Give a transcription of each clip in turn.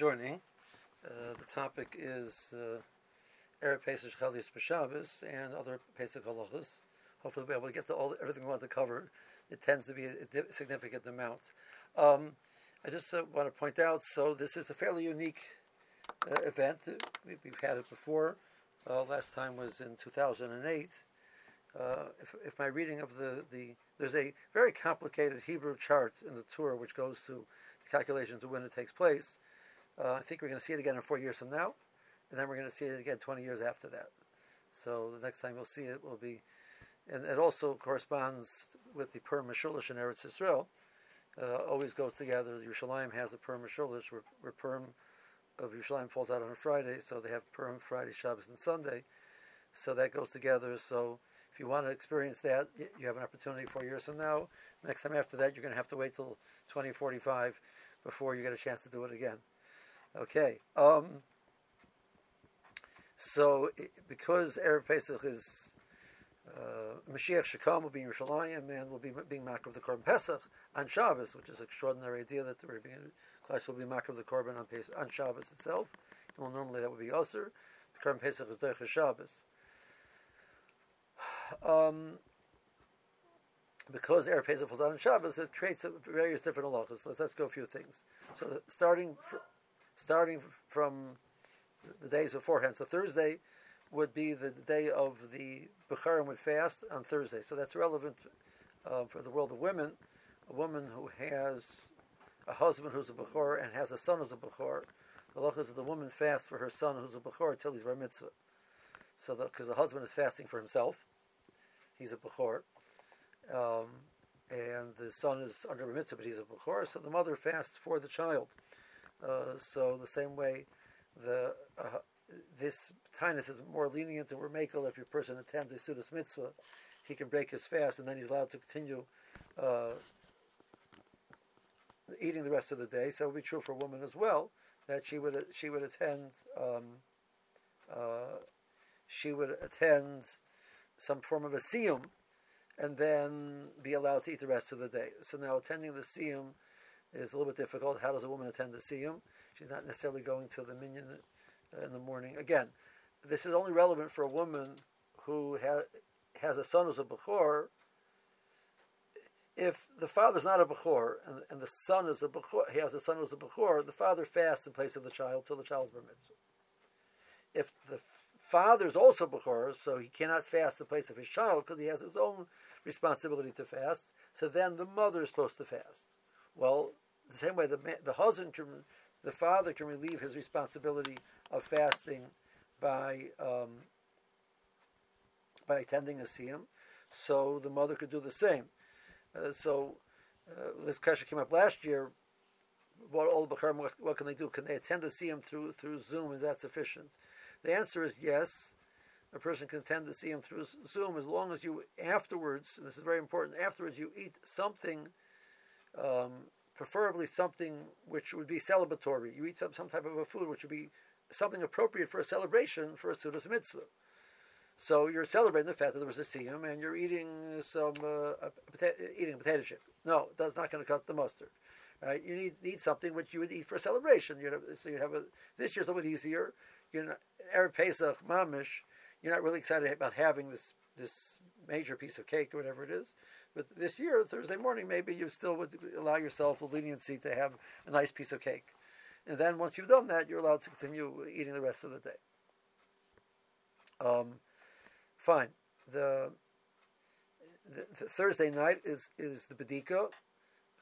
joining. Uh, the topic is uh, Erev Pesach Chalias B'Shabbos and other Pesach halachas. Hopefully, we'll be able to get to all everything we want to cover. It tends to be a, a significant amount. Um, I just uh, want to point out. So this is a fairly unique uh, event. We, have had it before. Uh, last time was in 2008. Uh, if, if, my reading of the, the there's a very complicated Hebrew chart in the Tur which goes to calculations of when it takes place. Uh, I think we're going to see it again in four years from now, and then we're going to see it again 20 years after that. So the next time we'll see it will be, and it also corresponds with the Per Meshulish in Eretz Israel. Uh, always goes together. Yerushalayim has a Per Meshulish, where, where Purim of Yerushalayim falls out on a Friday, so they have Perm Friday, Shabbos, and Sunday. So that goes together. So if you want to experience that, you have an opportunity four years from now. Next time after that, you're going to have to wait till 2045 before you get a chance to do it again. Okay. Um, so, because Erev Pesach is uh, Mashiach Shekam will be in Yerushalayim and will be being Makar of the Korban Pesach on Shabbos, which is an extraordinary idea that the Rebbe class will be Makar of the Korban on, Pesach, on Shabbos itself. Well, normally that would be Osir. The Korban Pesach is Deicha Shabbos. Um, because Erev Pesach falls out on Shabbos, it creates various different halachas. Let's, let's go a few things. So starting fr- starting from the days beforehand. So Thursday would be the day of the Bechorim would fast on Thursday. So that's relevant uh, for the world of women. A woman who has a husband who's a Bechor and has a son who's a Bechor, the halachas of the woman fasts for her son who's a Bechor until he's bar mitzvah. So because the, the husband is fasting for himself, he's a Bechor. Um, and the son is under a mitzvah, but he's a bechor, so the mother fasts for the child. Uh, so the same way, the uh, this tinus is more lenient to Remekel if your person attends a Sudas mitzvah, he can break his fast and then he's allowed to continue uh, eating the rest of the day. So it would be true for a woman as well that she would she would attend um, uh, she would attend some form of a siyum and then be allowed to eat the rest of the day. So now attending the siyum is a little bit difficult. How does a woman attend the siyum? She's not necessarily going to the minyan uh, in the morning. Again, this is only relevant for a woman who ha- has a son who's a bechor. If the father's not a bechor and, and the son is a bechor, he has a son who's a bechor, the father fasts in place of the child till the child's bar mitzvah. If the father is also bechor, so he cannot fast in place of his child because he has his own responsibility to fast. So then the mother is supposed to fast. Well, the same way the the husband can, the father can relieve his responsibility of fasting by um, by attending a siyum, so the mother could do the same. Uh, so uh, this question came up last year. What all what, what can they do? Can they attend a siyum through through Zoom? Is that sufficient? The answer is yes a person can attend siyum through Zoom as long as you afterwards, and this is very important, afterwards you eat something, um, preferably something which would be celebratory. You eat some, some type of a food which would be something appropriate for a celebration for a Sudas mitzvah. So you're celebrating the fact that there was a siyum and you're eating some uh, a, a eating a potato chip. No, that's not going to cut the mustard. You need need something which you would eat for a celebration. You so you have a this year's a little bit easier. You know, Erev Pesach mamish you're not really excited about having this this major piece of cake or whatever it is. But this year, Thursday morning, maybe you still would allow yourself a leniency to have a nice piece of cake. And then once you've done that, you're allowed to continue eating the rest of the day. Um, fine. The, the, the, Thursday night is, is the bedika,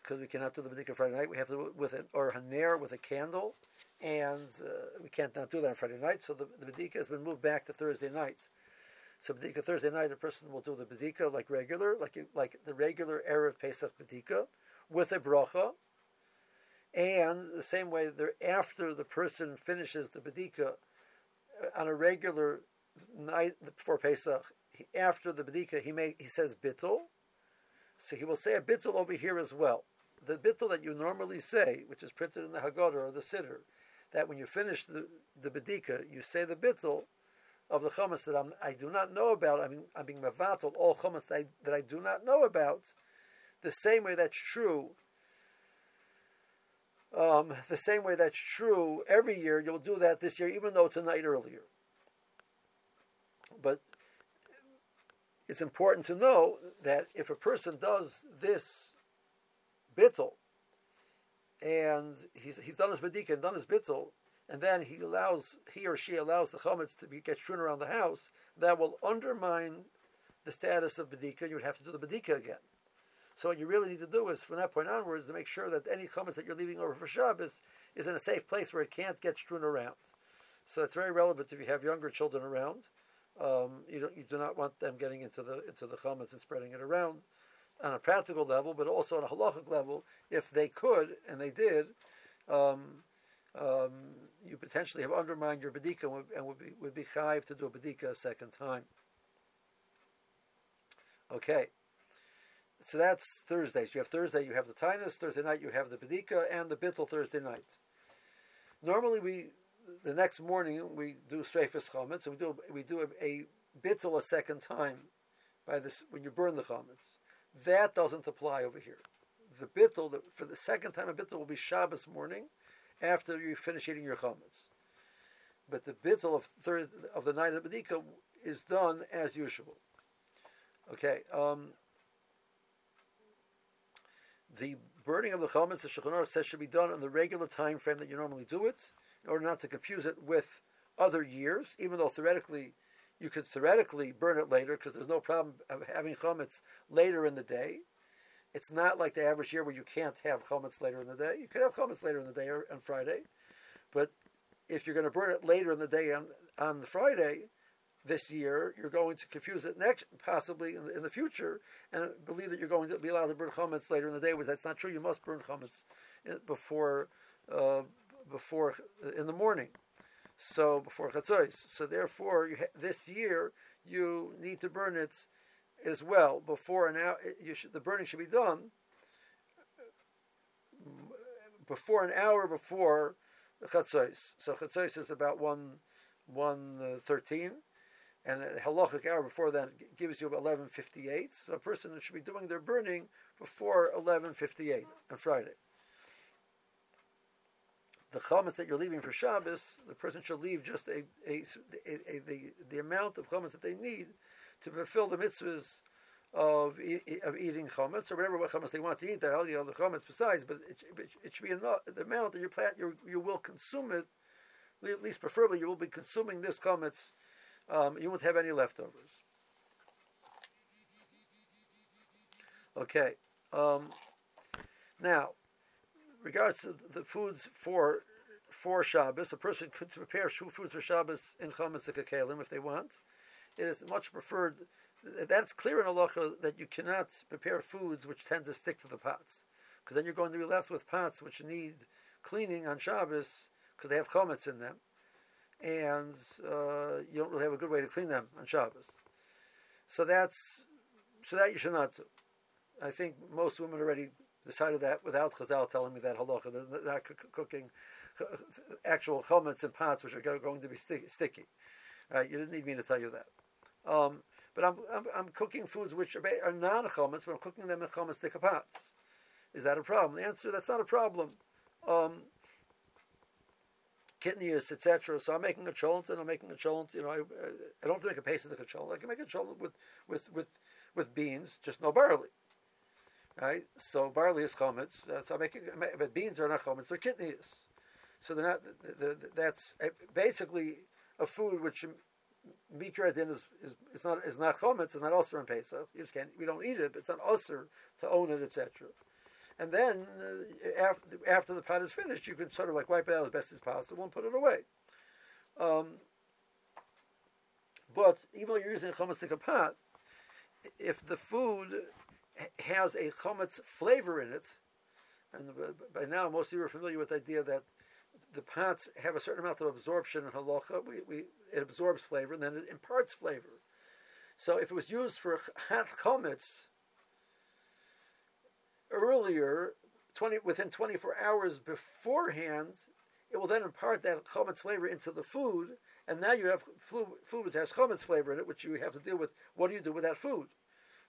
because we cannot do the bedika Friday night. We have to with it or haner with a candle and uh, we can't not do that on Friday night. So the, the has been moved back to Thursday nights. So bedika Thursday night, a person will do the bedika like regular, like like the regular erev Pesach bedika with a bracha, and the same way after the person finishes the bedika uh, on a regular night before Pesach, after the bedika he may he says bittul, so he will say a bittul over here as well. The bittul that you normally say, which is printed in the Haggadah or the Siddur, that when you finish the, the bedika, you say the bittul of the chametz that I'm, I do not know about. I mean, I'm being mavatal all chametz that I, that I do not know about. The same way that's true Um, the same way that's true every year, you'll do that this year, even though it's a night earlier. But it's important to know that if a person does this bittel, and he's, he's done his bedika and done his bittel, and then he allows he or she allows the chametz to be, get strewn around the house, that will undermine the status of bedika. You would have to do the bedika again. So what you really need to do is, from that point onwards, to make sure that any chametz that you're leaving over for Shabbos is in a safe place where it can't get strewn around. So it's very relevant if you have younger children around. Um, you, don't, you do not want them getting into the into the chametz and spreading it around on a practical level, but also on a halachic level. If they could, and they did, um, um, you potentially have undermined your bedika and would, be would be chayiv to do a bedika a second time. Okay, so that's Thursday. So You have Thursday, you have the tinus. Thursday night, you have the bedika and the bittel Thursday night. Normally, we the next morning we do streifus chametz, and we do we do a, a bittel a second time by this when you burn the chametz. That doesn't apply over here. The bittel for the second time a bittel will be Shabbos morning after you finish eating your chametz. But the bittel of third of the night of the bedika is done as usual. Okay. Um, the burning of the chametz, the Shulchan says, should be done in the regular time frame that you normally do it, in order not to confuse it with other years. Even though theoretically, you could theoretically burn it later because there's no problem of having chametz later in the day. It's not like the average year where you can't have chametz later in the day. You could have chametz later in the day or on Friday, but if you're going to burn it later in the day on on the Friday, this year, you're going to confuse it next, possibly in the, in the future, and believe that you're going to be allowed to burn chametz later in the day. Which that's not true. You must burn chametz before uh, before in the morning. So before chatzos. So therefore, ha- this year you need to burn it as well before an hour. You should, the burning should be done before an hour before chatzos. So chatzos is about one one uh, and a halachic hour before that gives you 11.58. So a person should be doing their burning before 11.58 on Friday. The chametz that you're leaving for Shabbos, the person should leave just a, a, a, a the, the amount of chametz that they need to fulfill the mitzvahs of of eating chametz or whatever chametz they want to eat. That you know the chametz besides, but it, it, it should be enough, the amount that you plan you you will consume it. At least preferably, you will be consuming this chametz um, you won't have any leftovers. Okay. Um, now, regards to the foods for for Shabbos, a person could prepare foods for Shabbos in chametz kakelim if they want. It is much preferred. That's clear in halacha that you cannot prepare foods which tend to stick to the pots, because then you're going to be left with pots which need cleaning on Shabbos because they have chametz in them and uh, you don't really have a good way to clean them on Shabbos. So that's so that you should not do. I think most women already decided that without Chazal telling me that halacha. They're not cooking actual chametz in pots which are going to be sticky. Right? You didn't need me to tell you that. Um, but I'm, I'm, I'm, cooking foods which are, are non chametz, but I'm cooking them in chametz pots. Is that a problem? The answer: That's not a problem. Um, kitniyos, etc. So I'm making a cholent, and I'm making a cholent. You know, I, I don't have to make a paste of the cholent. I can make a cholent with with with with beans, just no barley. Right. So barley is chametz. So I'm making, but beans are not chametz; they're kitniyos. So they're not. They're, that's basically a food which mikra din is, is is not is not chametz. It's not osir in Pesach. You just can't. We don't eat it. But it's not osir to own it, etc and then uh, after, after the pot is finished, you can sort of like wipe it out as best as possible and put it away. Um, but even though you're using a chametz pot, if the food has a chametz flavor in it, and by now most of you are familiar with the idea that the pots have a certain amount of absorption in halacha. We, we, it absorbs flavor and then it imparts flavor. So if it was used for hot chametz, earlier, 20, within 24 hours beforehand, it will then impart that chametz flavor into the food, and now you have food which has chametz flavor in it, which you have to deal with. What do you do with that food?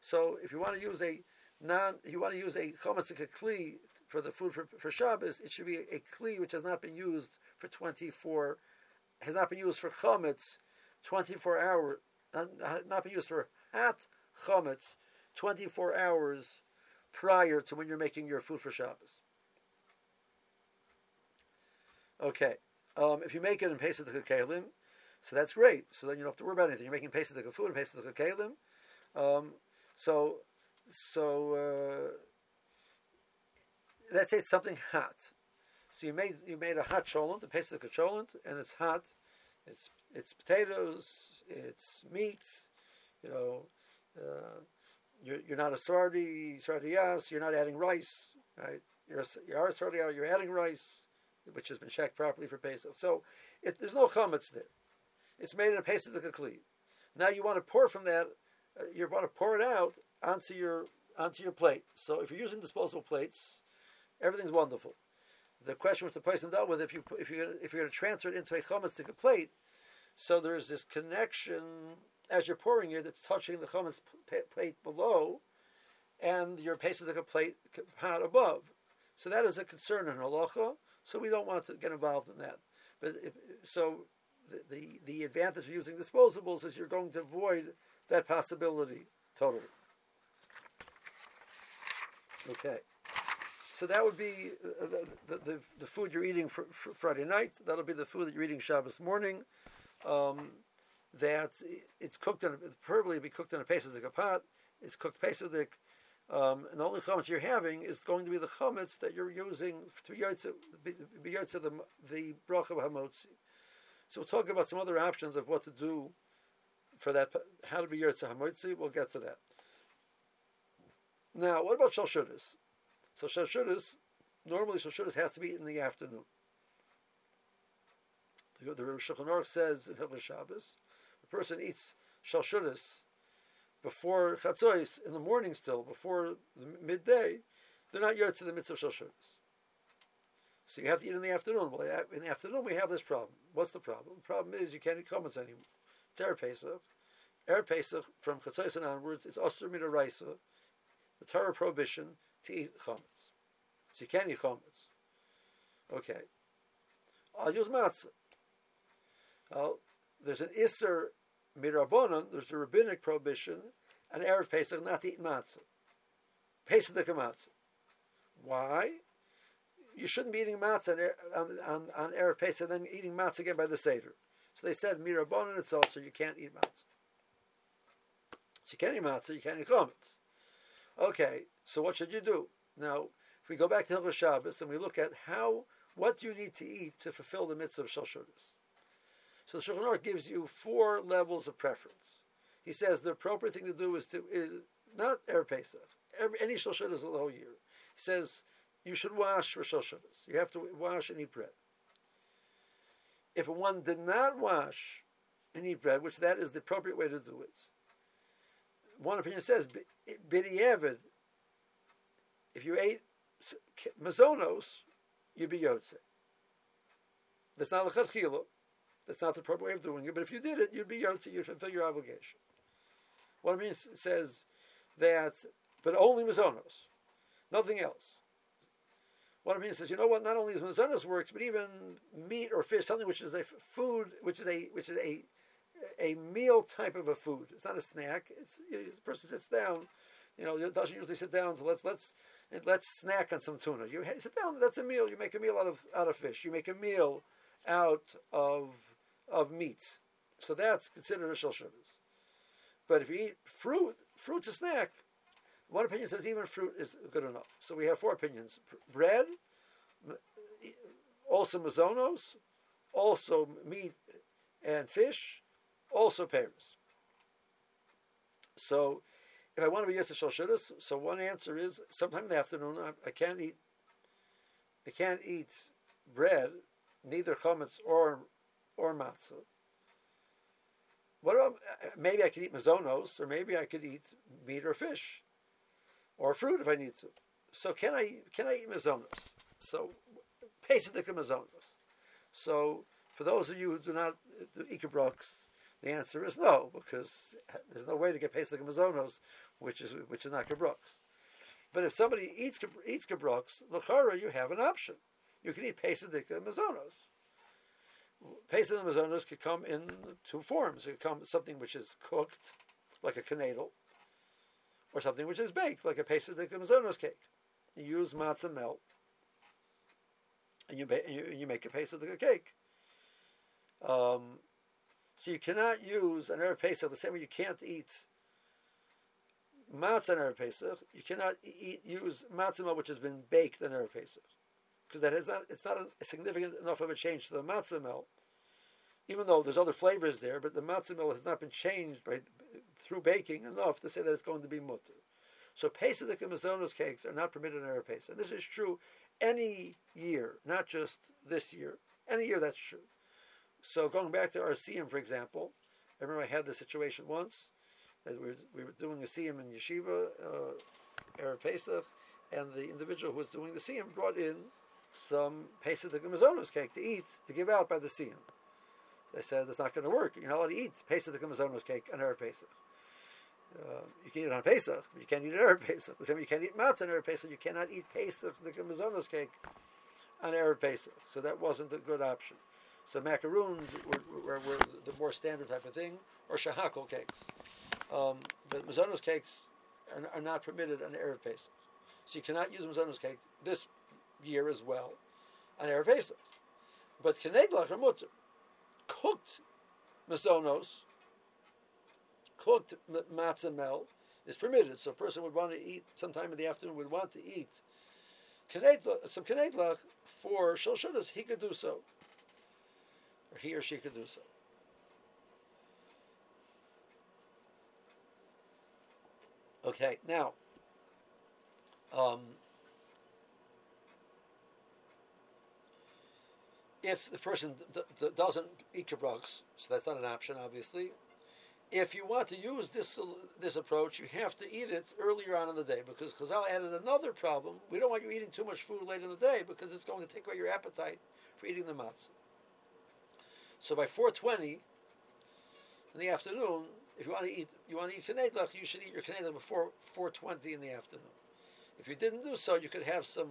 So, if you want to use a non, you want to use a chametz kli for the food for, for Shabbos, it should be a kli which has not been used for 24, has not been used for chametz 24 hours, not, not been used for hot chametz 24 hours prior to when you're making your food for Shabbos. Okay, um, if you make it in Pesach the Kalim, so that's great. So then you don't have to worry about anything. You're making Pesach the food and Pesach the Kalim. Um, so, so uh, let's say it's something hot. So you made you made a hot cholent, a Pesach cholent, and it's hot. It's it's potatoes, it's meat, you know. Uh, you're, you're not a sardi, sardiyas, you're not adding rice, right? You're you are a sardiyas, you're adding rice, which has been checked properly for Pesach. So it, there's no chametz there. It's made in a Pesach kli. Now you want to pour from that, uh, you want to pour it out onto your onto your plate. So if you're using disposable plates, everything's wonderful. The question which the person dealt with, if you if you if you're going to transfer it into a chametz plate, so there's this connection as you're pouring it, that's touching the chametz plate below, and your pesach plate pot above. So that is a concern in halacha. So we don't want to get involved in that. But if, so the, the the advantage of using disposables is you're going to avoid that possibility totally. Okay. So that would be uh, the, the, the, food you're eating for, for, Friday night. That'll be the food that you're eating Shabbos morning. Um, that it's cooked in, preferably be cooked in a pesach pot. It's cooked pesach, um, and the only chametz you're having is going to be the chametz that you're using to yotze, the the bracha hamotzi. So we'll talk about some other options of what to do for that, how to be yotze hamotzi. We'll get to that. Now, what about shalshudas? So shalshudas, normally shalshudas has to be in the afternoon. The, the Shulchan says in Hilchos Shabbos, person eats shalshudas before chatzos in the morning still, before the midday, they're not yet to the mitzvah shalshudas. So you have to eat in the afternoon. Well, in the afternoon we have this problem. What's the problem? The problem is you can't eat chametz anymore. It's Erev Pesach. Erev Pesach, from chatzos and onwards, it's osir midaraisa, the Torah prohibition to eat chametz. So you can't eat chametz. Okay. I'll use matzah. Well, there's an isser Mirabonon, there's a rabbinic prohibition on Erev Pesach not to eat matzah. Pesach the matzah. Why? You shouldn't be eating matzah on, on, on Erev Pesach and then eating matzah again by the Seder. So they said, Mirabonon, it's also you can't eat matzah. So you can't eat matzah, you can't eat chametz. Okay, so what should you do? Now, if we go back to Hilchos Shabbos and we look at how, what you need to eat to fulfill the mitzvah of Shalshudas. So the Shulchan Aruch gives you four levels of preference. He says the appropriate thing to do is to is not Erev Pesach. Every, any Shul is the whole year. He says you should wash for Shul You have to wash and eat bread. If one did not wash and eat bread, which that is the appropriate way to do it, one opinion says b'di'evid. If you ate mazonos, you'd be yotze. That's not a. That's not the proper way of doing it. But if you did it, you'd be yotzi, you'd fulfill your obligation. What I mean says that, but only mazonos, nothing else. What it means says, you know what? Not only is mazonos works, but even meat or fish, something which is a food, which is a which is a a meal type of a food. It's not a snack. It's the person sits down. You know, it doesn't usually sit down. So let's let's let's snack on some tuna. You sit down. That's a meal. You make a meal out of out of fish. You make a meal out of of meat. So that's considered a shel But if you eat fruit, fruit's a snack. One opinion says even fruit is good enough. So we have four opinions: bread, also mazonos, also meat and fish, also pears. So, if I want to be Yisra Shal so one answer is sometime in the afternoon I, I, can't eat. I can't eat bread, neither chametz or or matzah. What about maybe I could eat mazonos, or maybe I could eat meat or fish, or fruit if I need to. So can I can I eat mazonos? So pesach mazonos. So for those of you who do not do ikabrooks, the answer is no, because there's no way to get pesach mazonos, which is which is not gebrooks. But if somebody eats eats gebrooks, lachara, you have an option. You can eat pesadika mazonos. Pesach mazonos could come in two forms. It could come something which is cooked, like a canadel, or something which is baked, like a pesach mazonos cake. You use matzah mel, and you, ba- you, you make a pesach cake. Um, so you cannot use an Erev Pesach the same way you can't eat matzah on Erev Pesach. You cannot eat, use matzah which has been baked on Erev Pesach because that is not it's not a significant enough of a change to the matzah mel. Even though there's other flavors there, but the matzah mel has not been changed by through baking enough to say that it's going to be mutter. So Pesach and Mazonos cakes are not permitted in Erev Pesach. This is true any year, not just this year. Any year that's true. So going back to our for example, I remember I had this situation once. We were, we were doing a siyum in yeshiva, uh, Erev Pesach, and the individual who was doing the siyum brought in some Pesach the Mazonos cake to eat, to give out by the siyum. They said it's not going to work. You're not allowed to eat Pesach the Mazonos cake on Erev Pesach. Uh, you can eat it on Pesach, but you can't eat it Erev Pesach. The same you can't eat matzah on Erev Pesach, you cannot eat Pesach, the Mazonos cake, on Erev Pesach. So that wasn't a good option. So macaroons were, were, were, the more standard type of thing, or shehakol cakes. Um, but mazonos cakes are, are, not permitted on Erev Pesach. So you cannot use mazonos cake this year as well on Erev Pesach. But keneglach mutter, cooked mazonos, cooked matzah mel, is permitted. So a person would want to eat sometime in the afternoon, would want to eat some keneglach for shalshudas, he could do so or he or she could do so. Okay, now, um, if the person d- d- doesn't eat gebrooks, so that's not an option, obviously. If you want to use this this approach, you have to eat it earlier on in the day because Chazal added another problem. We don't want you eating too much food late in the day because it's going to take away your appetite for eating the matzah. So by 4:20 in the afternoon, if you want to eat, you want to eat knedlach, you should eat your knedlach before 4:20 in the afternoon. If you didn't do so, you could have some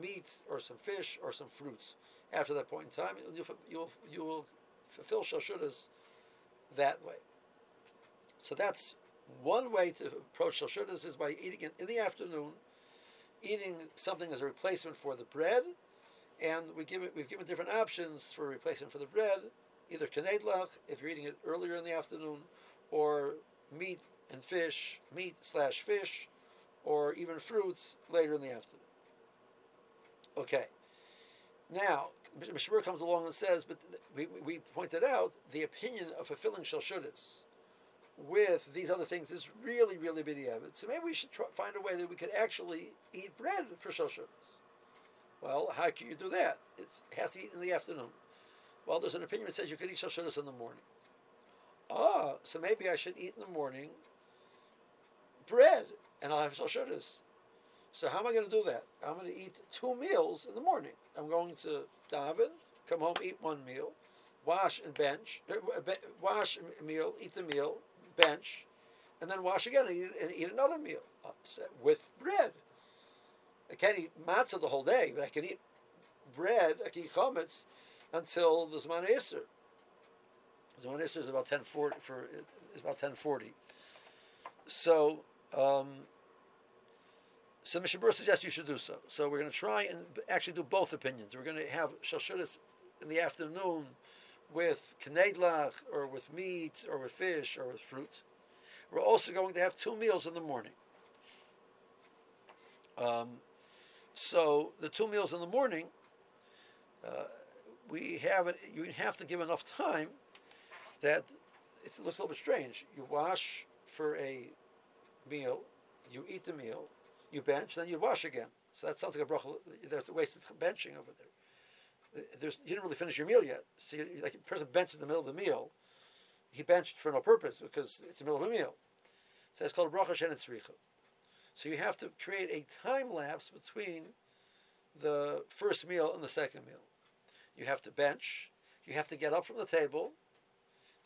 meat or some fish or some fruits after that point in time. You'll you'll, you'll fulfill shalshudas that way. So that's one way to approach shalshudas is by eating it in the afternoon, eating something as a replacement for the bread, and we give it, we've given different options for replacement for the bread either kanedlach if you're eating it earlier in the afternoon, or meat and fish, meat slash fish, or even fruits later in the afternoon. Okay. Now, Mishnah Berurah comes along and says, but we, we pointed out the opinion of fulfilling shalshudas with these other things is really, really b'diavad. So maybe we should try, find a way that we could actually eat bread for shalshudas. Well, how can you do that? It's, it has to be in the afternoon. Well, there's an opinion that says you can eat shalshudas in the morning. Ah, so maybe I should eat in the morning bread and I'll have shalshudas. So how am I going to do that? I'm going to eat two meals in the morning. I'm going to daven, come home, eat one meal, wash and bench, er, wash a meal, eat the meal, bench, and then wash again and eat, and eat another meal uh, with bread. I can't eat matzah the whole day, but I can eat bread, I can eat chametz until the Zman Isser. Zman Isser is about ten forty for is about ten forty. So um, so Mishnah Berurah suggests you should do so. So we're going to try and actually do both opinions. We're going to have shalshudas in the afternoon with knedlach or with meat or with fish or with fruit. We're also going to have two meals in the morning. Um, so the two meals in the morning. Uh, we have it. You have to give enough time that it looks a little bit strange. You wash for a meal, you eat the meal, you bench, then you wash again. So that sounds like a bracha. There's a wasted benching over there. There's, you didn't really finish your meal yet. So you, like a person benches in the middle of the meal, he benched for no purpose because it's the middle of a meal. So it's called bracha shen So you have to create a time lapse between the first meal and the second meal you have to bench, you have to get up from the table,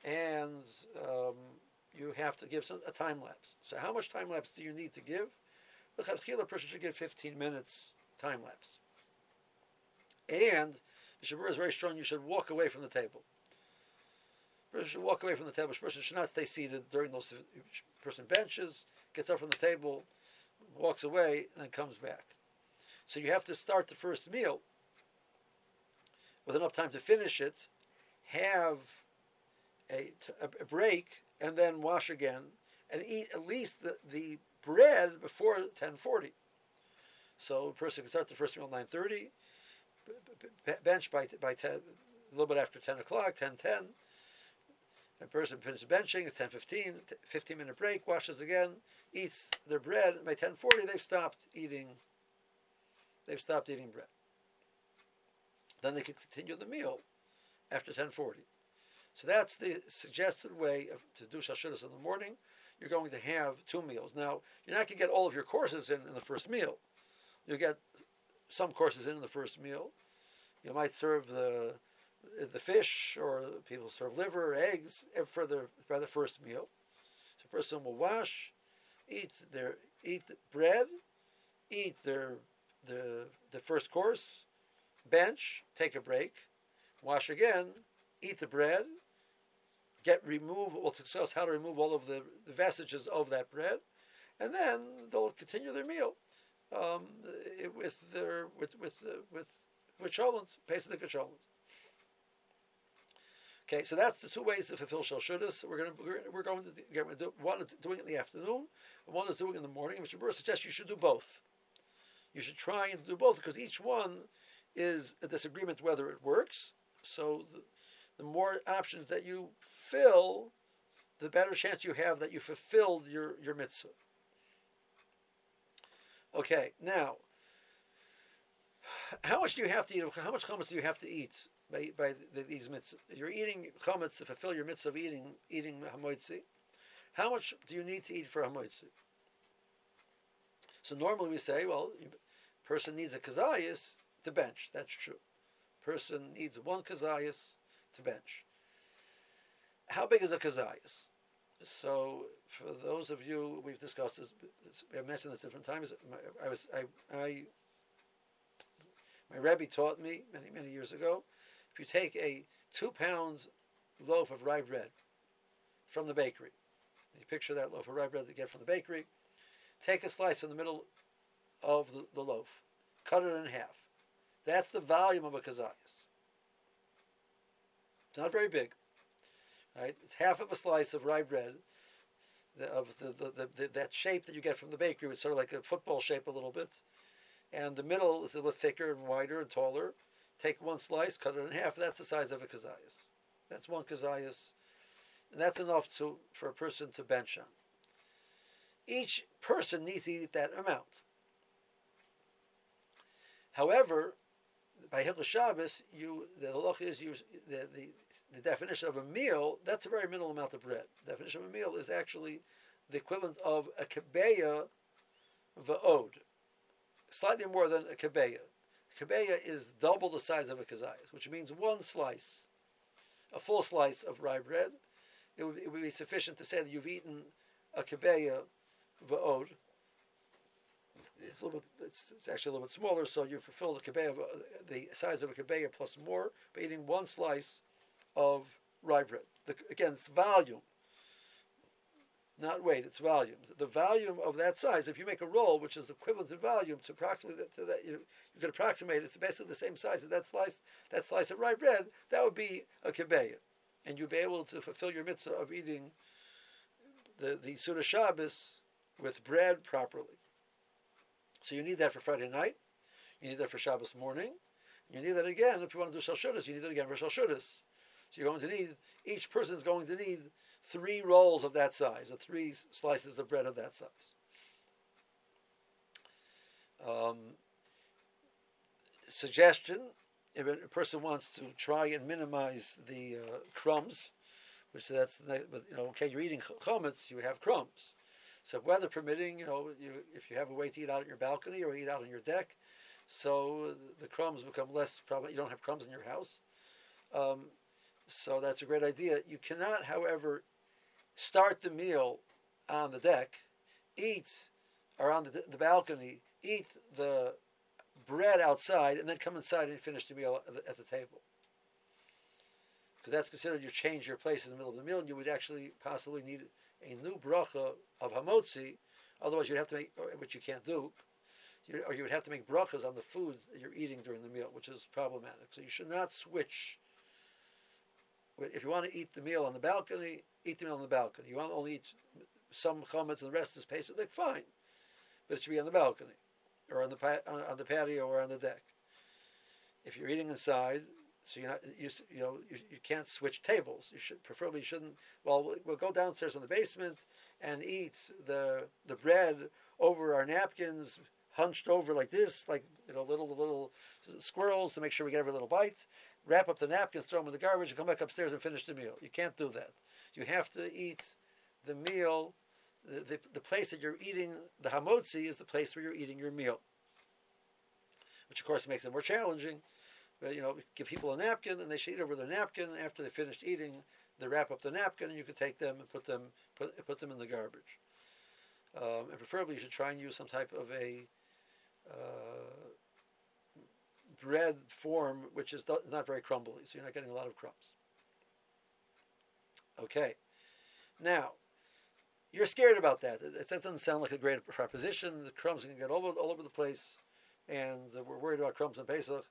and um, you have to give some, a time lapse. So, how much time lapse do you need to give? the Chadchila person should get 15 minutes time lapse. And the Shabur is very strong, you should walk away from the table. Person should walk away from the table. Person should not stay seated during those. Person benches, gets up from the table, walks away, and then comes back. So you have to start the first meal with enough time to finish it, have a, a break, and then wash again, and eat at least the, the bread before 1040. So a person can start the first meal at 9.30, bench by, by 10, a little bit after 10 o'clock, 10.10. A person finishes benching, it's 10.15, 15 minute break, washes again, eats their bread. By 10.40, they've stopped eating, they've stopped eating bread. Then they can continue the meal after 10.40. So that's the suggested way of, to do shalshudas in the morning. You're going to have two meals. Now, you're not going to get all of your courses in in the first meal. You'll get some courses in in the first meal. You might serve the the fish, or people serve liver, eggs eh, for the for the first meal. So a person will wash, eat their eat the bread, eat their the the first course, bench, take a break, wash again, eat the bread, get remove we'll discuss how to remove all of the, the vestiges of that bread, and then they'll continue their meal um, with their with with with with sholins, Pesach sholins. Okay, so that's the two ways to fulfill shalshudas. We're going to we're going to get do one is doing it in the afternoon, and one is doing it in the morning. Mishnah Berurah suggests you should do both. You should try and do both because each one is a disagreement whether it works. So the, the more options that you fill, the better chance you have that you fulfilled your, your mitzvah. Okay, now, how much do you have to eat? How much chametz do you have to eat by, by the, these mitzvahs? You're eating chametz to fulfill your mitzvah of eating eating hamoitzi. How much do you need to eat for hamoitzi? So normally we say, well, a person needs a kazayas to bench. That's true. Person needs one kazayas to bench. How big is a kazayas? So, for those of you we've discussed this, I've mentioned this different times. I was I, I my Rebbe taught me many many years ago. If you take a two pounds loaf of rye bread from the bakery, you picture that loaf of rye bread that you get from the bakery. Take a slice in the middle of the, the loaf, cut it in half. That's the volume of a kazayas. It's not very big. Right? It's half of a slice of rye bread, the, of the, the, the, that shape that you get from the bakery. It's sort of like a football shape a little bit. And the middle is a little thicker and wider and taller. Take one slice, cut it in half. That's the size of a kazayas. That's one kazayas. And that's enough to, for a person to bench on. Each person needs to eat that amount. However, by Hilchos Shabbos, you the halach is you the, the the definition of a meal. That's a very minimal amount of bread. The definition of a meal is actually the equivalent of a kebeya va'od, slightly more than a kebeya. Kebeya is double the size of a kazayas, which means one slice, a full slice of rye bread. It would, it would be sufficient to say that you've eaten a kebeya va'od, it's a little bit, it's, it's, actually a little bit smaller, so you fulfill the kebeya, the size of a kebeya plus more by eating one slice of rye bread. The, again, it's volume, not weight, it's volume. The volume of that size, if you make a roll, which is equivalent in volume to approximately to that you, you can approximate it's basically the same size as that slice, that slice of rye bread, that would be a kebeya. And you'd be able to fulfill your mitzvah of eating the, the Suda Shabbos with bread properly. So you need that for Friday night. You need that for Shabbos morning. You need that again if you want to do Shalshudas. You need that again for Shalshudas. So you're going to need, each person is going to need three rolls of that size, or three slices of bread of that size. Um, suggestion if a person wants to try and minimize the uh, crumbs, which that's, you know, okay, you're eating chametz, you have crumbs. So weather permitting, you know, you, if you have a way to eat out on your balcony or eat out on your deck, so the crumbs become less probably. You don't have crumbs in your house, um, so that's a great idea. You cannot, however, start the meal on the deck, eat are on the, the balcony, eat the bread outside, and then come inside and finish the meal at the, at the table. Because that's considered you change your place in the middle of the meal, and you would actually possibly need a new bracha of hamotzi. Otherwise, you'd have to make, which you can't do, you, or you would have to make brachas on the foods that you're eating during the meal, which is problematic. So you should not switch. If you want to eat the meal on the balcony, eat the meal on the balcony. You want to only eat some chametz and the rest is pesach, like fine, but it should be on the balcony, or on the on the patio or on the deck. If you're eating inside, so you're not you, you know you, you can't switch tables. You should preferably shouldn't. Well, we'll go downstairs in the basement and eat the the bread over our napkins, hunched over like this, like you know little little squirrels to make sure we get every little bite. Wrap up the napkins, throw them in the garbage, and come back upstairs and finish the meal. You can't do that. You have to eat the meal. The, the, the place that you're eating the hamotzi is the place where you're eating your meal, which of course makes it more challenging but, you know, give people a napkin and they should eat over their napkin. After they finished eating, they wrap up the napkin and you can take them and put them put, put them in the garbage. Um, and preferably, you should try and use some type of a Uh, bread form which is not very crumbly, so you're not getting a lot of crumbs. Okay, now you're scared about that. That doesn't sound like a great proposition. The crumbs can get all over, all over the place, and uh, we're worried about crumbs in Pesach.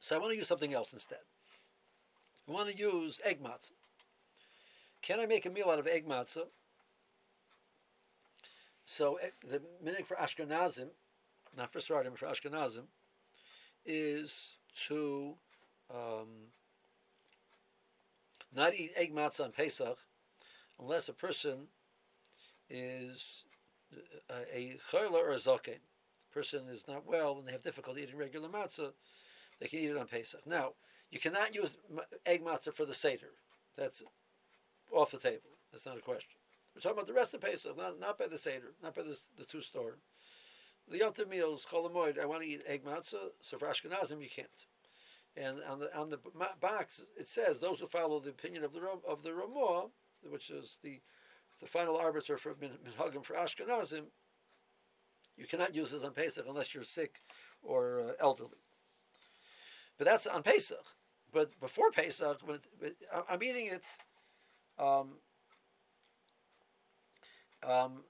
So I want to use something else instead. I want to use egg matzah. Can I make a meal out of egg matzah? So eh, the minhag for Ashkenazim, not for Sfardim, for Ashkenazim, is to um, not eat egg matzah on Pesach unless a person is a, a chayla or a zaken. person is not well and they have difficulty eating regular matzah they can eat it on Pesach. Now, you cannot use egg matzah for the Seder. That's off the table. That's not a question. We're talking about the rest of Pesach, not, not by the Seder, not by the, the two store. The Yom meals, Chol Hamoed, I want to eat egg matzah, so for Ashkenazim you can't. And on the on the box it says those who follow the opinion of the of the Ramah, which is the the final arbiter for minhagim for Ashkenazim, you cannot use this on Pesach unless you're sick or uh, elderly. But that's on Pesach. But before Pesach, when it, I'm eating it, um, um,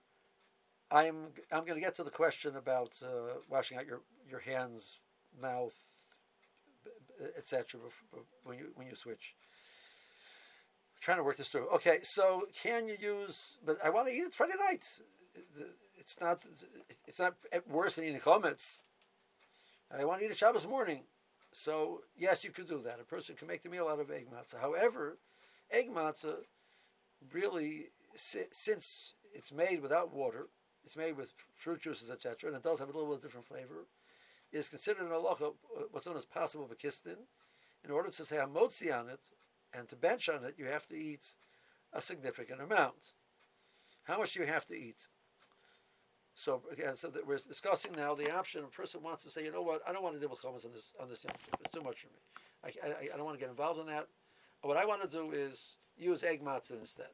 I'm I'm going to get to the question about uh, washing out your, your hands, mouth, etc. When you when you switch. I'm trying to work this through. Okay, so can you use? But I want to eat it Friday night. It's not. It's not worse than eating chametz. I want to eat it Shabbos morning. So yes, you could do that. A person can make the meal out of egg matzah. However, egg matzah really, since it's made without water, it's made with fruit juices, etc., and it does have a little bit of different flavor, is considered an halacha uh, what's known as possible bekistin. In order to say hamotzi on it and to bench on it, you have to eat a significant amount. How much do you have to eat? So again, so that we're discussing now the option. A person wants to say, you know what, I don't want to deal with chametz on this on this. It's too much for me. I, I, I don't want to get involved in that. What I want to do is use egg matzah instead.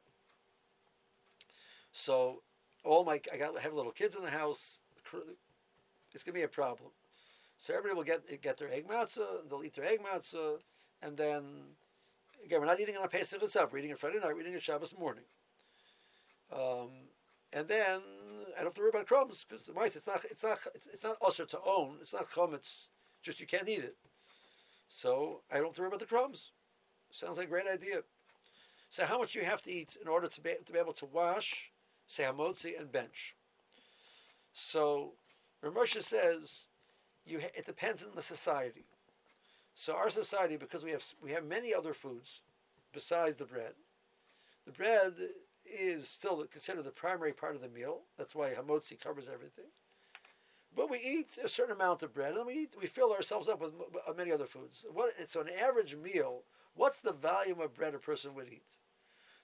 So all my I got have little kids in the house. It's gonna be a problem. So everybody will get get their egg matzah. They'll eat their egg matzah, and then again, we're not eating on Pesach itself. We're eating it Friday night. We're eating it Shabbos morning. Um, and then I don't have to worry about crumbs because the mice it's not it's not it's not usher to own. It's not chametz. Just you can't eat it. So I don't have to worry about the crumbs. Sounds like a great idea. So how much you have to eat in order to be to be able to wash, say hamotzi and bench. So Ramosha says you it depends on the society. So our society, because we have we have many other foods besides the bread, the bread is still considered the primary part of the meal. That's why hamotzi covers everything. But we eat a certain amount of bread, and we eat, we fill ourselves up with many other foods. What it's an average meal. What's the volume of bread a person would eat?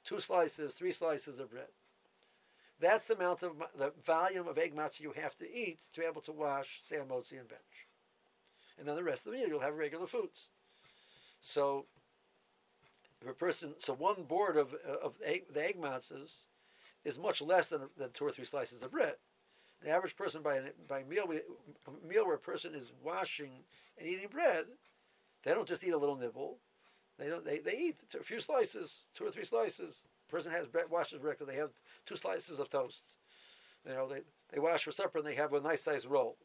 Two slices, three slices of bread. That's the amount of the volume of egg matzah you have to eat to be able to wash hamotzi and bench. And then the rest of the meal you'll have regular foods. So if a person, so one board of of egg, the egg matzahs is much less than, than two or three slices of bread. An average person by by meal a meal where a person is washing and eating bread, they don't just eat a little nibble. They don't. They, they eat a few slices, two or three slices. Person has bread, washes bread because they have two slices of toast. You know, they, they wash for supper and they have a nice sized roll.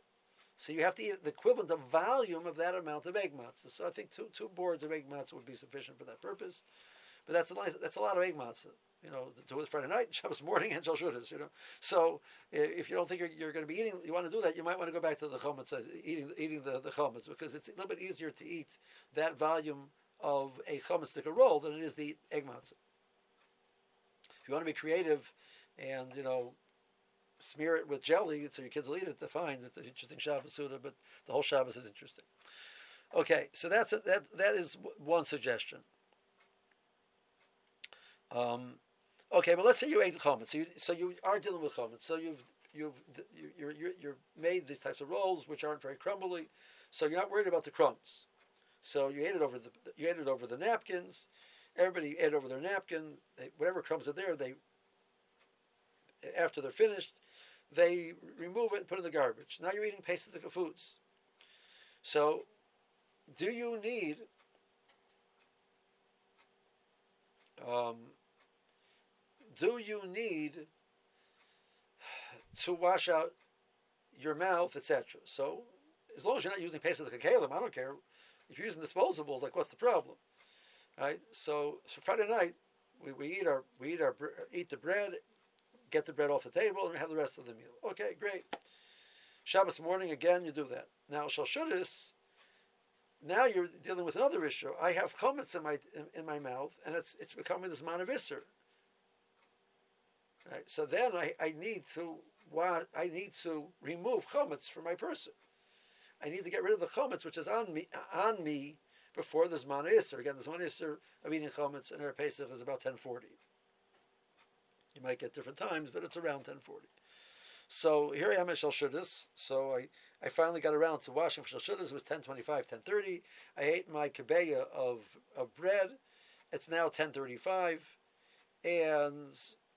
So you have to eat the equivalent of volume of that amount of egg matzah. So I think two two boards of egg matzah would be sufficient for that purpose. But that's a nice, that's a lot of egg matzah. You know, to Friday night, Shabbos morning, and Shalshudas. You know, so if you don't think you're, you're, going to be eating, you want to do that, you might want to go back to the chometz, uh, eating eating the the chometz, because it's a little bit easier to eat that volume of a chometzdik roll than it is the egg matzah. You want to be creative, and you know, smear it with jelly so your kids will eat it, that's fine. It's an interesting Shabbos Suda, but the whole Shabbos is interesting. Okay, so that's a, that that is one suggestion. Um, okay, but let's say you ate chometz, so you, so you are dealing with chometz, so you've you've you're, you're, you're made these types of rolls which aren't very crumbly, so you're not worried about the crumbs. So you ate it over the you ate it over the napkins. Everybody ate over their napkin. They, whatever crumbs are there, they after they're finished, they remove it and put it in the garbage. Now you're eating Pesach foods. So, do you need um, do you need to wash out your mouth, etc.? So, as long as you're not using Pesach Kalim, I don't care. If you're using disposables, like what's the problem? Right? So, so Friday night, we, we eat our we eat our eat the bread get the bread off the table, and we have the rest of the meal. Okay, great. Shabbos morning, again, you do that. Now, Shalshudas, now you're dealing with another issue. I have chametz in my in, in, my mouth, and it's it's becoming this zman issur. Right. So then I, I need to want I need to remove chametz from my person. I need to get rid of the chametz which is on me on me before this mana Again, this mana of eating chametz in our Pesach is about ten forty. You might get different times, but it's around 1040. So here I am at Shalshudas. So I, I finally got around to washing for Shalshudas. It was 1025, 1030. I ate my kabeya of, of bread. It's now 1035. And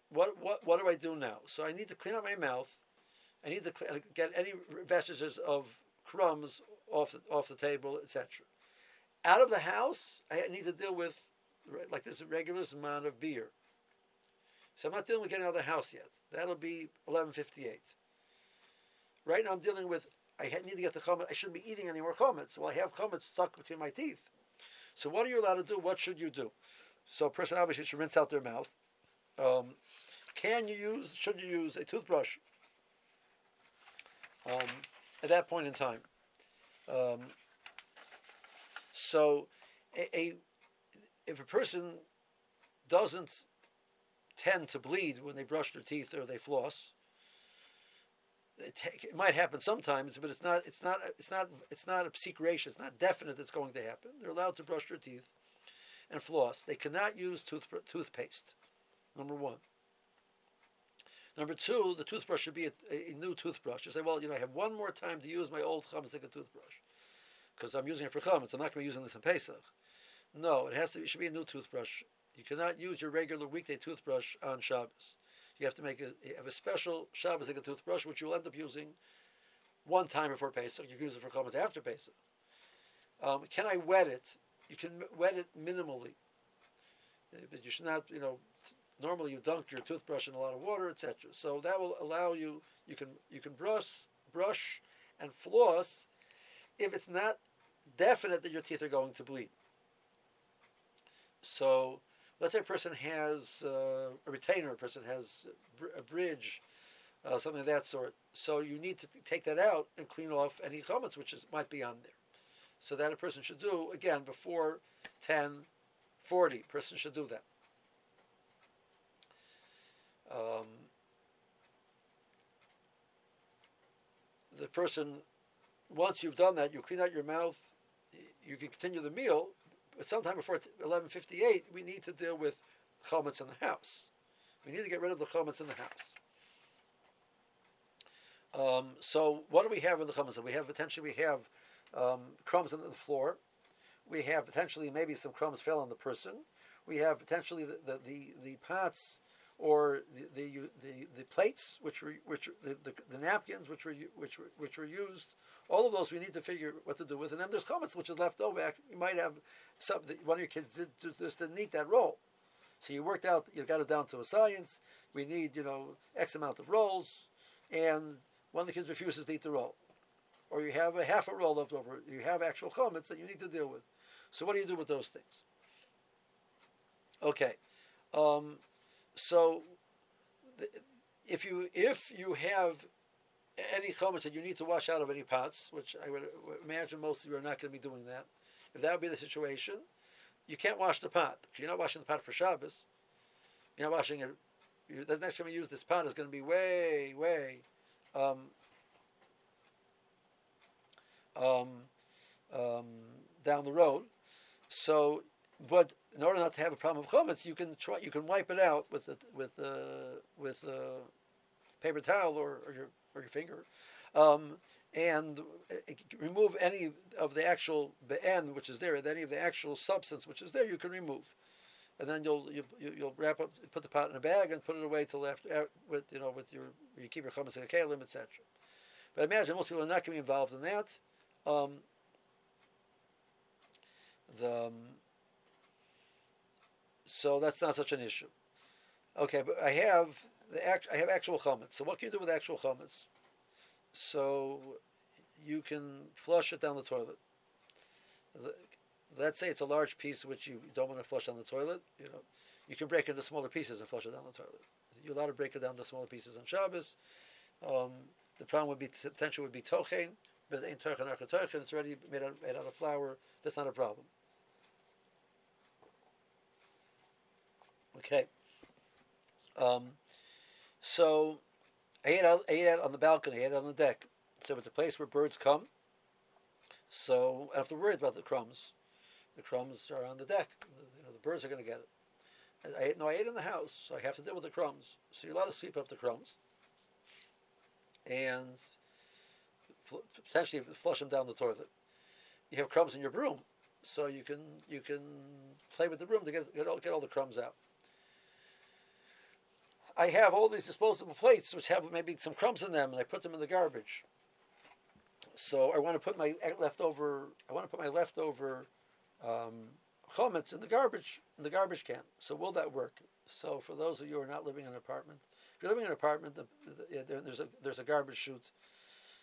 what, what, what do I do now? So I need to clean up my mouth. I need to clean, uh, get any vestiges of crumbs off the, off the table, etc. Out of the house, I need to deal with like this regular amount of beer. So I'm not dealing with getting out of the house yet. That'll be 11:58. Right now, I'm dealing with. I need to get the chametz. I shouldn't be eating any more chametz. So I have chametz stuck between my teeth. So what are you allowed to do? What should you do? So a person obviously should rinse out their mouth. Um, can you use? Should you use a toothbrush? Um, at that point in time. Um, so, a, a, if a person doesn't tend to bleed when they brush their teeth or they floss. It, it, might happen sometimes, but it's not. It's not. It's not. It's not secret. It's not definite. It's going to happen. They're allowed to brush their teeth and floss. They cannot use tooth, toothpaste. Number one. Number two, the toothbrush should be a, a, new toothbrush. You say, well, you know, I have one more time to use my old chametzik toothbruch because I'm using it for chametz. I'm not going to be using this in Pesach. No, it has to. It should be a new toothbrush. You cannot use your regular weekday toothbrush on Shabbos. You have to make a have a special Shabbos like a toothbrush, which you'll end up using one time before Pesach. You can use it for chametz after Pesach. Um, can I wet it? You can wet it minimally, uh, but you should not. You know, normally you dunk your toothbrush in a lot of water, etc. So that will allow you. You can you can brush brush and floss if it's not definite that your teeth are going to bleed. So let's say a person has uh, a retainer, a person has a bridge, uh, something of that sort. So you need to take that out and clean off any chametz which is, might be on there. So that a person should do again before 10, 40. Person should do that. Um, the person, once you've done that, you clean out your mouth. You can continue the meal, but sometime before 1158, we need to deal with chametz in the house. We need to get rid of the chametz in the house. Um, so what do we have in the chametz? We have potentially we have um, crumbs on the floor. We have potentially maybe some crumbs fell on the person. We have potentially the, the, the, the pots or the the the, the plates which were which the, the, the, napkins which were which were, which were used. All of those we need to figure what to do with, and then there's chametz which is left over. You might have some one of your kids did, just didn't eat that roll, so you worked out you got it down to a science. We need you know x amount of rolls, and one of the kids refuses to eat the roll, or you have a half a roll left over. You have actual chametz that you need to deal with. So what do you do with those things? Okay. Um, so, if you if you have any chametz that you need to wash out of any pots, which I would imagine most of you are not going to be doing that, if that would be the situation, you can't wash the pot because you're not washing the pot for Shabbos. You're not washing it. the next time you use this pot is going to be way, way um, um, um, down the road. So, but in order not to have a problem of chametz, you can try, you can wipe it out with a, with with a paper towel or, or your or your finger, um, and remove any of the actual end which is there, and any of the actual substance which is there, you can remove, and then you'll you, you'll wrap up, put the pot in a bag, and put it away till after with you know with your you keep your chametz in a kalim, etc. But imagine most people are not going to be involved in that. Um, the um, so that's not such an issue. Okay, but I have act, I have actual chametz. So what can you do with actual chametz? So you can flush it down the toilet. The, let's say it's a large piece which you don't want to flush down the toilet. You know, you can break it into smaller pieces and flush it down the toilet. You're allowed to break it down to smaller pieces on Shabbos. Um, the problem would be potential would be tochen, but in tochen tochen, it's already made out, made out of flour. That's not a problem. Okay. Um, so I ate, out, I ate out on the balcony, I ate it on the deck. So it's a place where birds come. So I don't have to worry about the crumbs. The crumbs are on the deck. You know, the birds are going to get it. I ate, no, I ate in the house, so I have to deal with the crumbs. So you're allowed to sweep up the crumbs. And potentially flush them down the toilet. You have crumbs in your broom, so you can you can play with the broom to get get all, get all the crumbs out. I have all these disposable plates which have maybe some crumbs in them, and I put them in the garbage. So I want to put my leftover. I want to put my leftover um, chametz in the garbage in the garbage can. So will that work? So for those of you who are not living in an apartment, if you're living in an apartment, the, the, there's a there's a garbage chute.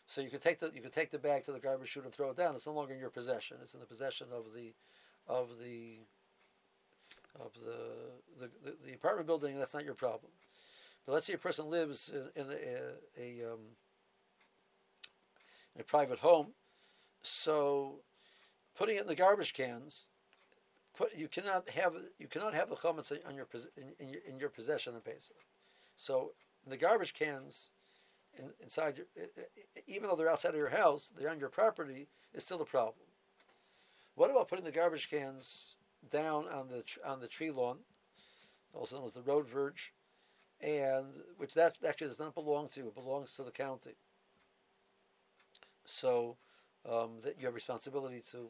So you can take the you can take the bag to the garbage chute and throw it down. It's no longer in your possession. It's in the possession of the of the of the the, the, the apartment building. That's not your problem. Let's say a person lives in, in a, a, um, in a private home, so putting it in the garbage cans, put you cannot have you cannot have the chametz on your in, in, your, in your possession in Pesach. So the garbage cans, in, inside your, even though they're outside of your house, they're on your property, is still a problem. What about putting the garbage cans down on the on the tree lawn, also known as the road verge, and which that actually does not belong to. you; It belongs to the county. So um, that you have responsibility to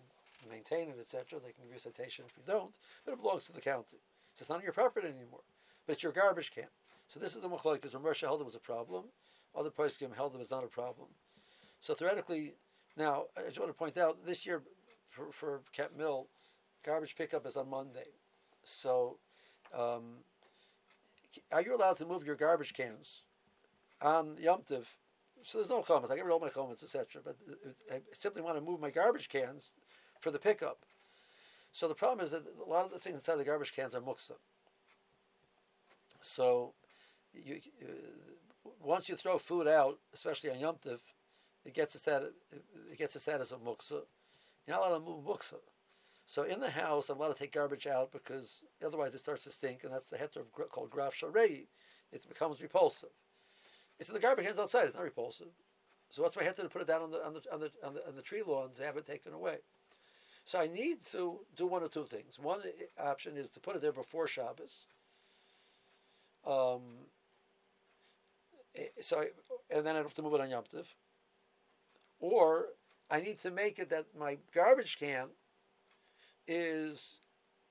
maintain it, etc. They can give you a citation if you don't, but it belongs to the county. So it's not your property anymore, but it's your garbage can. So this is the machlok because Rav Moshe held it was a problem. Other poskim held it was not a problem. So theoretically, now I just want to point out this year for, for Mill, garbage pickup is on Monday. So um, are you allowed to move your garbage cans on Yom Tiv? So there's no chametz. I get rid of all my chametz, etc. But I simply want to move my garbage cans for the pickup. So the problem is that a lot of the things inside the garbage cans are muksa. So you, uh, once you throw food out, especially on Yom Tiv, it gets the status, it gets the status of muksa. You're not allowed to move muksa. So in the house, I'm allowed to take garbage out because otherwise it starts to stink, and that's the heter called graf shel re'i. It becomes repulsive. It's in the garbage cans outside. It's not repulsive. So what's my heter to put it down on the on the on the on the, on the tree lawns to have it taken away? So I need to do one or two things. One option is to put it there before Shabbos. Um, eh, so I, and then I have to move it on Yom Tiv. Or I need to make it that my garbage can is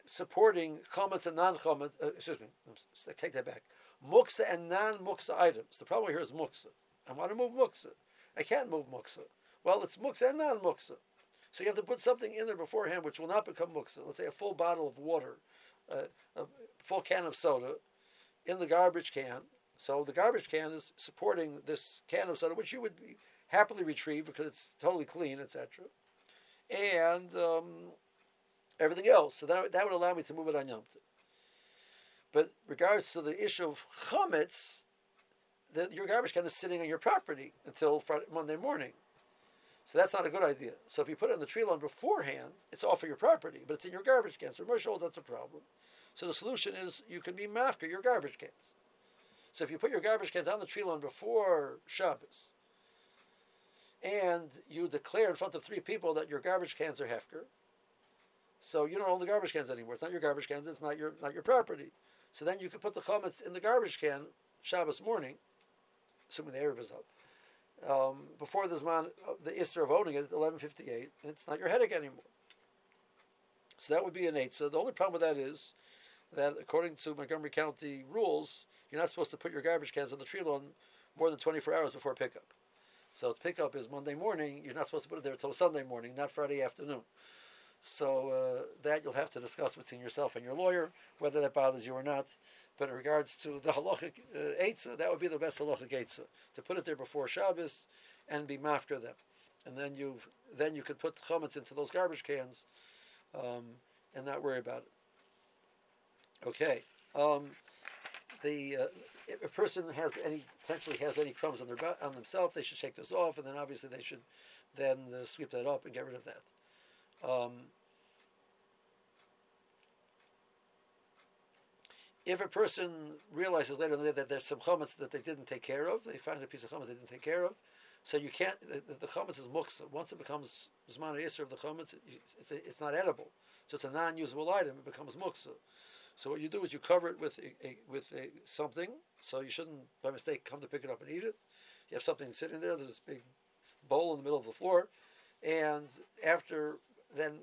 supporting chametz and non chametz. Uh, excuse me, I take that back. muksa and non-muksa items. The problem here is muksa. I want to move muksa. I can't move muksa. Well, it's muksa and non-muksa. So you have to put something in there beforehand which will not become muksa. Let's say a full bottle of water, uh, a full can of soda, in the garbage can. So the garbage can is supporting this can of soda, which you would be happily retrieve because it's totally clean, etc. And um, everything else. So that, that would allow me to move it on Yom Tov. But regards to the issue of chametz, the, your garbage can is sitting on your property until Friday, Monday morning. So that's not a good idea. So if you put it on the tree lawn beforehand, it's off of your property, but it's in your garbage can. So Moshe holds that's a problem. So the solution is you can be mafkir your garbage cans. So if you put your garbage cans on the tree lawn before Shabbos, and you declare in front of three people that your garbage cans are hefker, so you don't own the garbage cans anymore. It's not your garbage cans. It's not your not your property. So then you can put the chametz in the garbage can Shabbos morning, assuming the Eruv is up, um, before the Zman, uh, the Isser of owning it at 1158, and it's not your headache anymore. So that would be an eight. So the only problem with that is that according to Montgomery County rules, you're not supposed to put your garbage cans on the tree lawn more than 24 hours before pickup. So pickup is Monday morning. You're not supposed to put it there until Sunday morning, not Friday afternoon. So uh, that you'll have to discuss between yourself and your lawyer whether that bothers you or not. But in regards to the halachic uh, eitzah, that would be the best halachic eitzah to put it there before Shabbos and be mafkir them, and then you then you could put the chametz into those garbage cans um, and not worry about it. Okay, um, the uh, if a person has any potentially has any crumbs on their on themselves, they should shake this off, and then obviously they should then uh, sweep that up and get rid of that. Um, if a person realizes later in the day that there's some chametz that they didn't take care of, they find a piece of chametz they didn't take care of, so you can't. The, the chametz is muksa. Once it becomes zman or of the chametz, it's, a, it's not edible. So it's a non-usable item. It becomes muksa. So what you do is you cover it with a, a, with a, something. So you shouldn't by mistake come to pick it up and eat it. You have something sitting there. There's this big bowl in the middle of the floor, and after then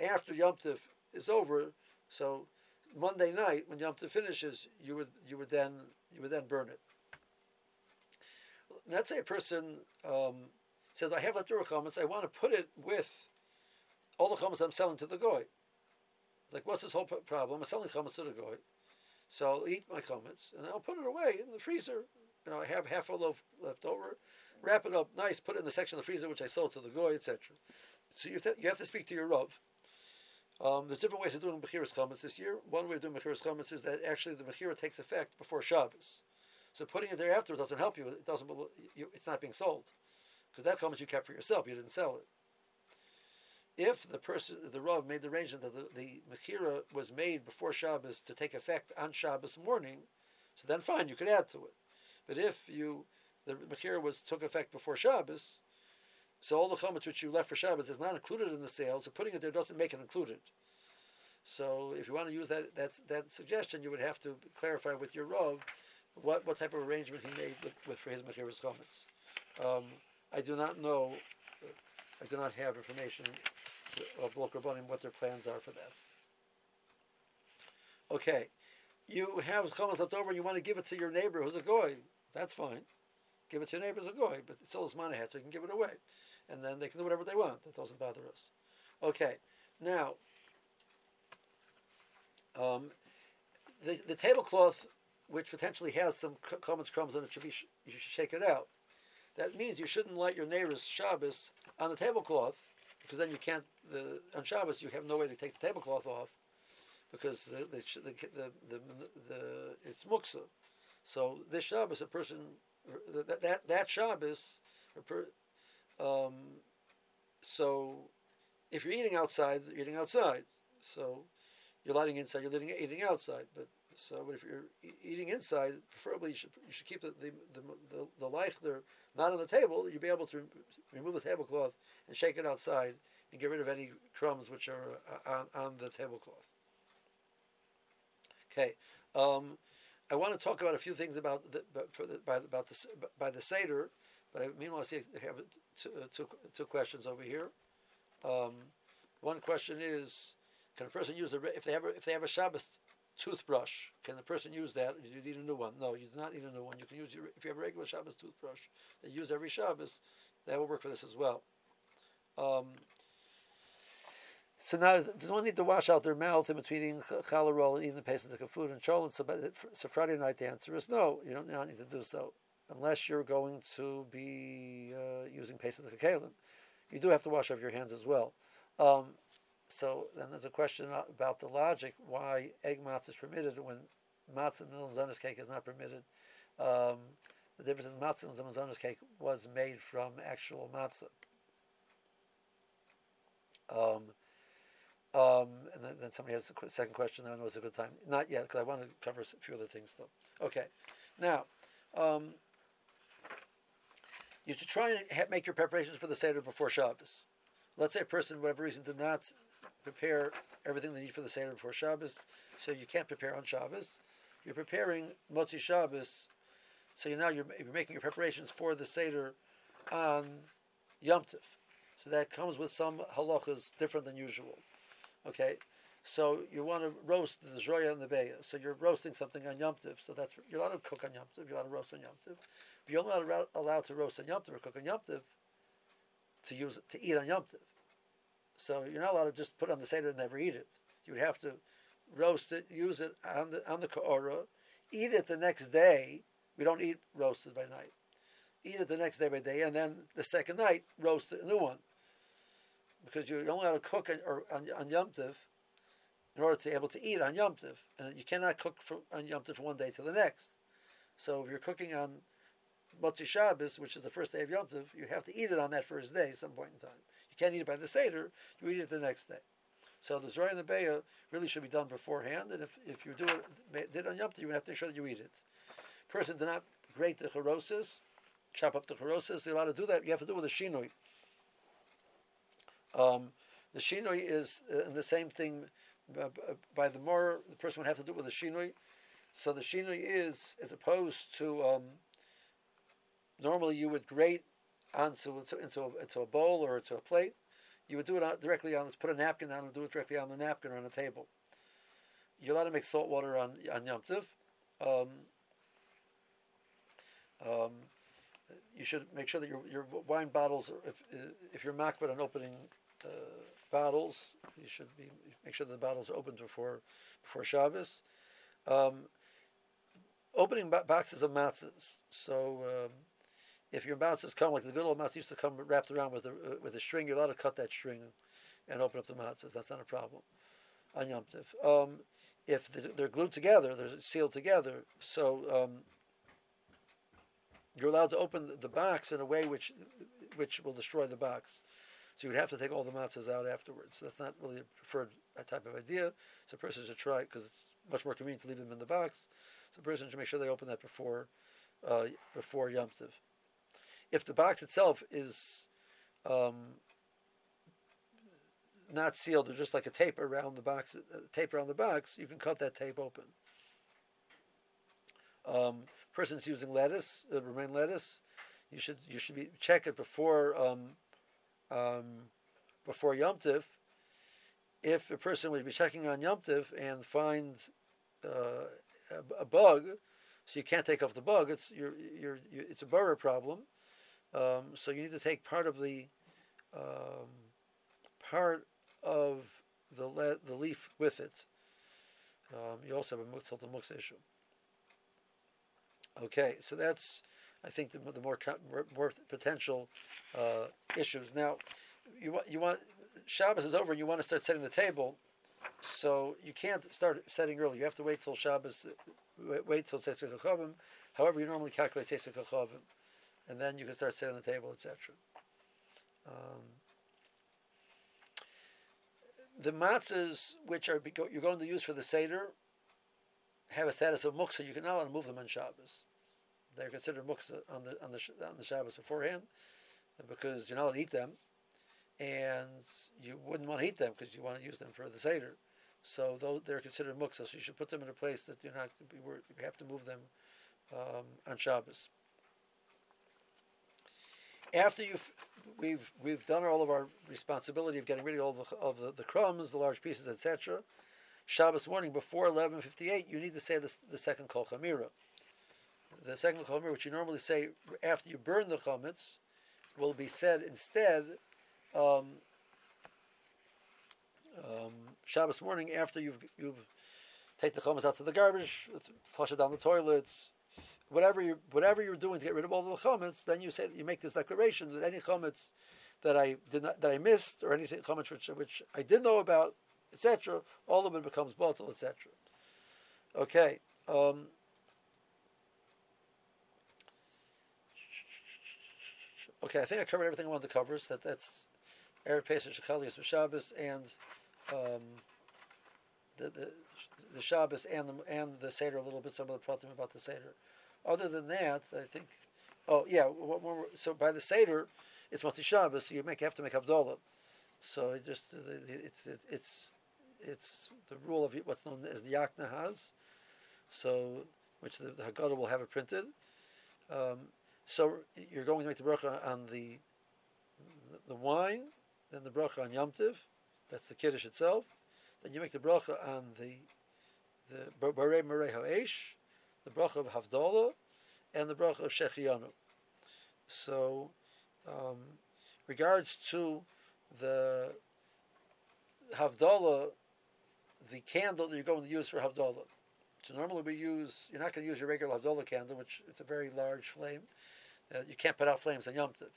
after Yom Tov is over, so Monday night when Yom Tov finishes, you would you would then you would then burn it. Let's say a person um, says, "I have leftover chametz. I want to put it with all the chametz I'm selling to the goy." Like, what's this whole problem? I'm selling chametz to the goy, so I'll eat my chametz and I'll put it away in the freezer. You know, I have half a loaf left over. Wrap it up nice. Put it in the section of the freezer which I sold to the goy, etc. So you have, to, you have to speak to your Rav. Um, there's different ways of doing Mechiras Chametz this year. One way of doing Mechiras Chametz is that actually the Mechira takes effect before Shabbos. So putting it there after doesn't help you. It doesn't. You, it's not being sold because that chametz you kept for yourself. You didn't sell it. If the person, the Rav, made the arrangement that the, the Mechira was made before Shabbos to take effect on Shabbos morning, so then fine, you could add to it. But if you the Mechira was took effect before Shabbos, so all the chametz which you left for Shabbos is not included in the sale. So putting it there doesn't make it included. So if you want to use that that that suggestion, you would have to clarify with your Rav what, what type of arrangement he made with, with for his Mechiras chametz. Um, I do not know. I do not have information of local Rabbanim what their plans are for that. Okay, you have chametz left over. and You want to give it to your neighbor who's a goy. That's fine. Give it to your neighbor who's a goy, but it's still his money, so you can give it away and then they can do whatever they want. That doesn't bother us. Okay, now um, the the tablecloth, which potentially has some chametz crumbs on it, should be sh- you should shake it out. That means you shouldn't light your neighbor's Shabbos on the tablecloth, because then you can't. The, on Shabbos you have no way to take the tablecloth off, because the the, the, the, the it's muksa. So this Shabbos, a person that that, that Shabbos, a per, um, so if you're eating outside, you're eating outside. So you're lighting inside, you're eating, eating outside. But so, but if you're eating inside, preferably you should you should keep the the the, the, the not on the table. You'll be able to remove the tablecloth and shake it outside and get rid of any crumbs which are uh, on, on the tablecloth. Okay, um, I want to talk about a few things about the, the by, about the by the seder, but I, meanwhile I see I have two, uh, two, two questions over here. Um, one question is, can a person use a if they have a, if they have a Shabbos toothbrush. Can the person use that? Do you need a new one? No, you do not need a new one. You can use your, if you have a regular Shabbos toothbrush that you use every Shabbos, that will work for this as well. Um, so now, does one need to wash out their mouth in between eating challah roll and eating the pastes of food and cholent? So, so Friday night, the answer is no. You don't, you don't need to do so unless you're going to be uh, using of kalim. You do have to wash off your hands as well. Um, so then there's a question about the logic why egg matzah is permitted when matzah milzanis cake is not permitted. Um, the difference in matzah and cake was made from actual matzah. Um, um, and then, then, somebody has a second question. I know it's a good time. Not yet, because I want to cover a few other things though. Okay, now um, you should try and ha- make your preparations for the Seder before Shabbos. Let's say a person, whatever reason, did not prepare everything they need for the Seder before Shabbos, so you can't prepare on Shabbos. You're preparing Motzi Shabbos, so you now you're, you're making your preparations for the Seder on Yom Tif. So that comes with some halachas different than usual. Okay, so you want to roast the zroya and the beya. So you're roasting something on Yom. So that's you're allowed to cook on Yom. You're allowed to roast on Yom. But you're only allowed, to roast on Yom or cook on Yom to use to eat on Yom. So you're not allowed to just put on the seder and never eat it. You would have to roast it, use it on the on the kaora, eat it the next day. We don't eat roasted by night. Eat it the next day by day, and then the second night roast a new one. Because you're only allowed to cook on, or on, on Yom in order to be able to eat on Yom Tiv, and you cannot cook for, on Yom Tiv from one day to the next. So if you're cooking on Motzi Shabbos, which is the first day of Yom Tiv, you have to eat it on that first day, at some point in time. You can't eat it by the Seder, you eat it the next day. So the Zroya and the Beya really should be done beforehand, and if, if you do it, did it on Yom Tov, you have to make sure that you eat it. Person did not grate the charosis, chop up the charosis, you're allowed to do that, you have to do it with a shinoi. Um, the shinoi is uh, the same thing by the maror, the person would have to do it with the shinoi. So the shinoi is, as opposed to, um, normally you would grate onto into, into, a, into a bowl or into a plate, you would do it on, directly on. Put a napkin down and do it directly on the napkin or on the table. You're allowed to make salt water on on Yom Tiv. Um, um, you should make sure that your, your wine bottles, if if you're mocked with an opening uh, bottles, you should be make sure the bottles are opened before before Shabbos. Um, opening boxes of matzahs. So um, if your matzahs come like the good old matzahs used to come wrapped around with a uh, with a string, you're allowed to cut that string and open up the matzahs. That's not a problem on Yom Tiv. Um, if they're glued together, they're sealed together, so um, you're allowed to open the box in a way which which will destroy the box. So you would have to take all the matzahs out afterwards. That's not really a preferred type of idea. So person should try it because it's much more convenient to leave them in the box. So person should make sure they open that before uh, before Yom Tiv if the box itself is um, not sealed, or just like a tape around the box, uh, tape around the box, you can cut that tape open. Um, person's using lettuce, uh, romaine lettuce, you should you should be check it before um, um, before Yom Tif. If a person would be checking on Yom Tif and finds uh, a, a, bug, so you can't take off the bug, it's you're, you're, you're, it's a borer problem. Um, so you need to take part of the um, part of the le- the leaf with it. Um, you also have a muxal mux issue. Okay, so that's I think the, the more more potential uh, issues. Now, you want you want Shabbos is over and you want to start setting the table, so you can't start setting early. You have to wait till Shabbos. Wait, wait till Tzeis HaKochavim. However, you normally calculate Tzeis HaKochavim and then you can start setting the table, etc. Um, the matzahs which are you're going to use for the seder have a status of muksa. You can not move them on Shabbos. They're considered muksa on the on the on the Shabbos beforehand because you're not allowed to eat them, and you wouldn't want to eat them because you want to use them for the seder. So though they're considered muksa, so you should put them in a place that you're not be you have to move them um, on Shabbos after you've we've we've done all of our responsibility of getting rid of all the, of the, the crumbs, the large pieces, etc. Shabbos morning before 11:58, you need to say the, the second Kol Chamira. The second Chamira, which you normally say after you burn the chametz, will be said instead um, um, Shabbos morning after you've you've take the chametz out to the garbage, flush it down the toilets, whatever you whatever you're doing to get rid of all the chametz, then you say you make this declaration that any chametz that I did not that I missed or anything chametz which which I did know about, etc. All of it becomes batel, etc. Okay. Um, okay, I think I covered everything I wanted to cover. So that that's Erev Pesach Shechalius Shabbos and um, the, the the Shabbos and the and the Seder a little bit. Some of the pratim about the Seder. Other than that, I think. Oh yeah, so by the Seder, it's Motzi Shabbos. So you make have to make Havdalah. So it just it's it's it's the rule of what's known as the Yaknehaz. So which the, the Haggadah will have it printed. Um, so you're going to make the bracha on the the wine, then the bracha on Yom Tiv. That's the kiddush itself. Then you make the bracha on the the Borei Me'orei Ha'esh, the bracha of Havdalah, and the bracha of Shehecheyanu. So, um, regards to the Havdalah, the candle that you're going to use for Havdalah. So normally we use, you're not going to use your regular Havdalah candle, which it's a very large flame. Uh, you can't put out flames on Yom Tiv.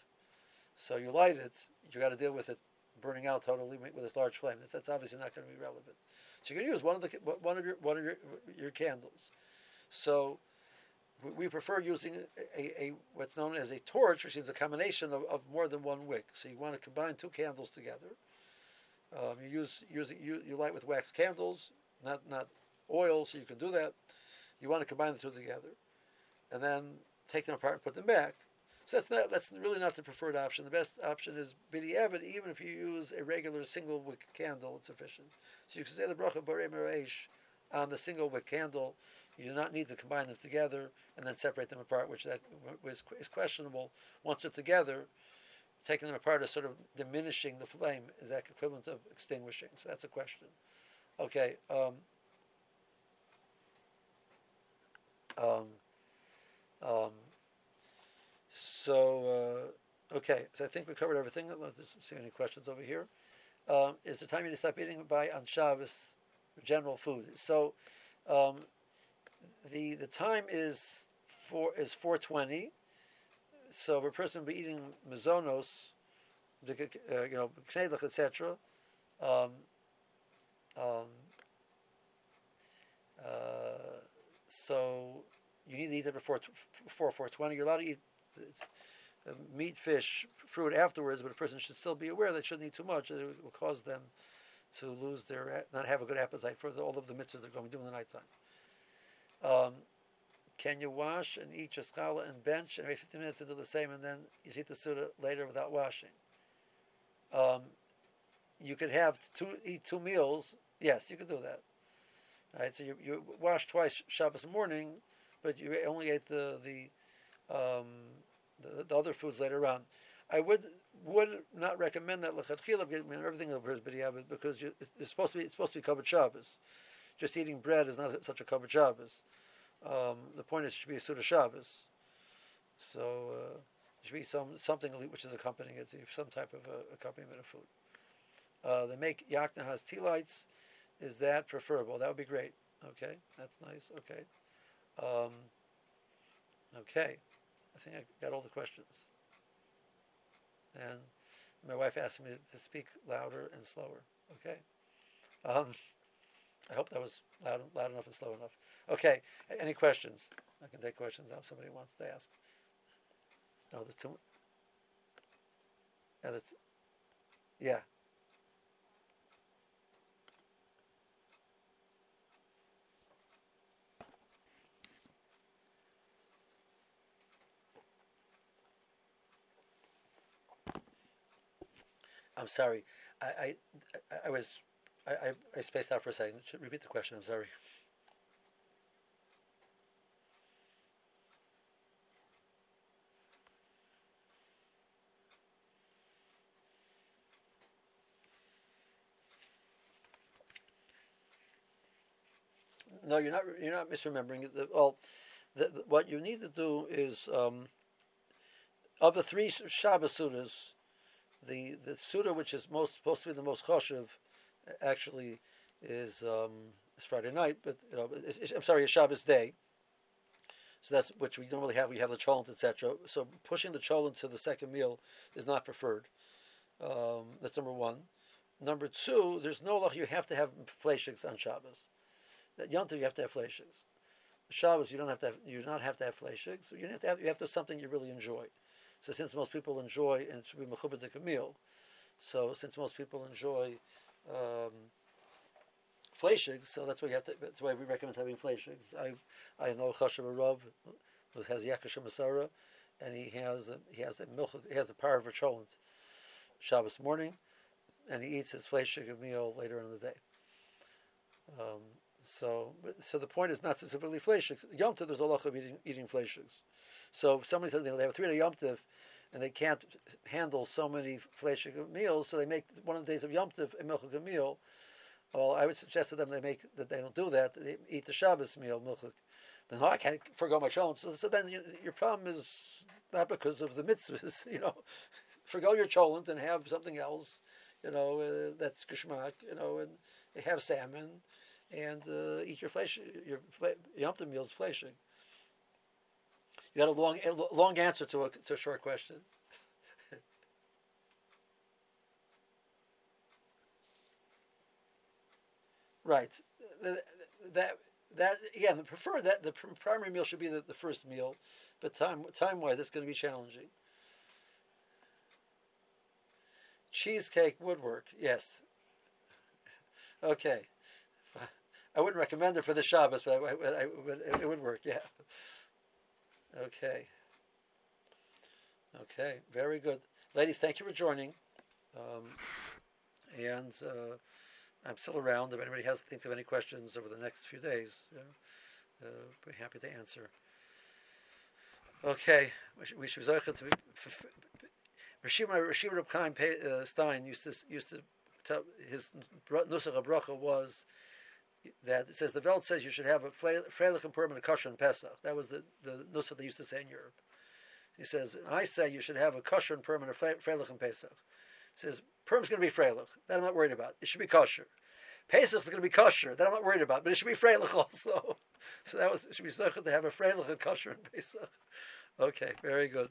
So you light it, you got to deal with it burning out totally with this large flame. That's, that's obviously not going to be relevant. So you're going to use one of the one of your one of your your candles. So we prefer using a, a, what's known as a torch, which is a combination of, of more than one wick. So you want to combine two candles together. Um, you use using you, you light with wax candles, not not oil, so you can do that. You want to combine the two together, and then take them apart and put them back. So that's not that's really not the preferred option. The best option is b'diavad. Even if you use a regular single wick candle, it's sufficient. So you can say the bracha barei on the single wick candle. You do not need to combine them together and then separate them apart, which that is questionable. Once they're together, taking them apart is sort of diminishing the flame. Is that equivalent of extinguishing? So that's a question. Okay. Um, um, um, so, uh, okay, so I think we covered everything. Let's see any questions over here. Um, is the time you need to stop eating by on Shabbos general food? So, um, the the time is four is four twenty. So, if a person will be eating mazonos, uh, you know, knedlich, etc. Um, um, uh, so you need to eat it before before four twenty. You're allowed to eat meat, fish, fruit afterwards, but a person should still be aware they shouldn't eat too much. It will cause them to lose their, not have a good appetite for the, all of the mitzvahs they're going to do in the nighttime. Um, can you wash and eat your challah and bench and wait 15 minutes to do the same and then you eat the suda later without washing? Um, you could have two, eat two meals. Yes, you could do that. Right, so you, you wash twice Shabbos morning, but you only ate the the um, the, the, other foods later on. I would would not recommend that lechatchila. I everything is b'diavad because you, it's supposed to be it's supposed to be covered Shabbos. Just eating bread is not such a covered Shabbos. Um, the point is it should be a Suda Shabbos. So uh, should be some something which is accompanying it, some type of uh, accompaniment of food. Uh, they make yaknehaz tea lights. Is that preferable? That would be great. Okay, that's nice. Okay, um, okay. I think I got all the questions. And my wife asked me to speak louder and slower. Okay. Um, I hope that was loud, loud enough and slow enough. Okay. Any questions? I can take questions now if somebody wants to ask. No, there's two. Yeah, yeah. I'm sorry. I, I, I was, I, I spaced out for a second. Should repeat the question. I'm sorry. No, you're not. You're not misremembering. The, well, the, the, what you need to do is um, of the three Shabbos sudas, the the suda which is most supposed to be the most choshev, actually, is um, Friday night. But you know, I'm sorry, it's Shabbos day. So that's which we don't really have. We have the cholent, etc. So pushing the cholent to the second meal is not preferred. Um, that's number one. Number two, there's no law you have to have fleishiks on Shabbos. That Yontif you have to have fleishiks. Shabbos you don't have to have you do not have to have fleishiks. You have to have you have to have something you really enjoy. So since most people enjoy and it should be mechubadik meal, so since most people enjoy um, so that's why you have to. That's why we recommend having fleishigs. I I know Chashav Rav who has Yakush Masara, and he has a, he has a milk he has a power of a Shabbos morning, and he eats his fleishig meal later in the day. Um, so, so the point is not specifically fleishigs. Yom Tov, there's a lot of eating, eating fleishigs. So if somebody says you know they have a three day Yom Tov, and they can't handle so many fleishig meals, so they make one of the days of Yom Tov a milchik meal. Well, I would suggest to them they make that they don't do that. They eat the Shabbos meal milchik. But no, I can't forego my cholent. So, so then you, your problem is not because of the mitzvahs. You know, forego your cholent and have something else. You know, uh, that's kishmak, You know, and have salmon and uh, eat your flesh. Your Yom meals fleshing. You got a long, long answer to a to a short question. right. That that again, the prefer that the primary meal should be the, the first meal, but time time wise, it's going to be challenging. Cheesecake would work, yes. Okay, I wouldn't recommend it for the Shabbos, but, I, I, I, it would work. Yeah. Okay. Okay, very good, ladies. Thank you for joining, um, and. Uh, I'm still around. If anybody has thinks of any questions over the next few days, you know, uh, be happy to answer. Okay, we should to. Reb uh, Stein used to used to tell his nusach bracha was that it says the Welt says you should have a freilich and permanent kosher and Pesach. That was the the nusach they used to say in Europe. He says I say you should have a kosher and permanent freilich and Pesach He says Purim's going to be freilich. That I'm not worried about. It should be kosher. Is going to be kosher. That I'm not worried about. But it should be freilich also. So that was it should be so good to have a freilich and kosher and Pesach. Okay, very good.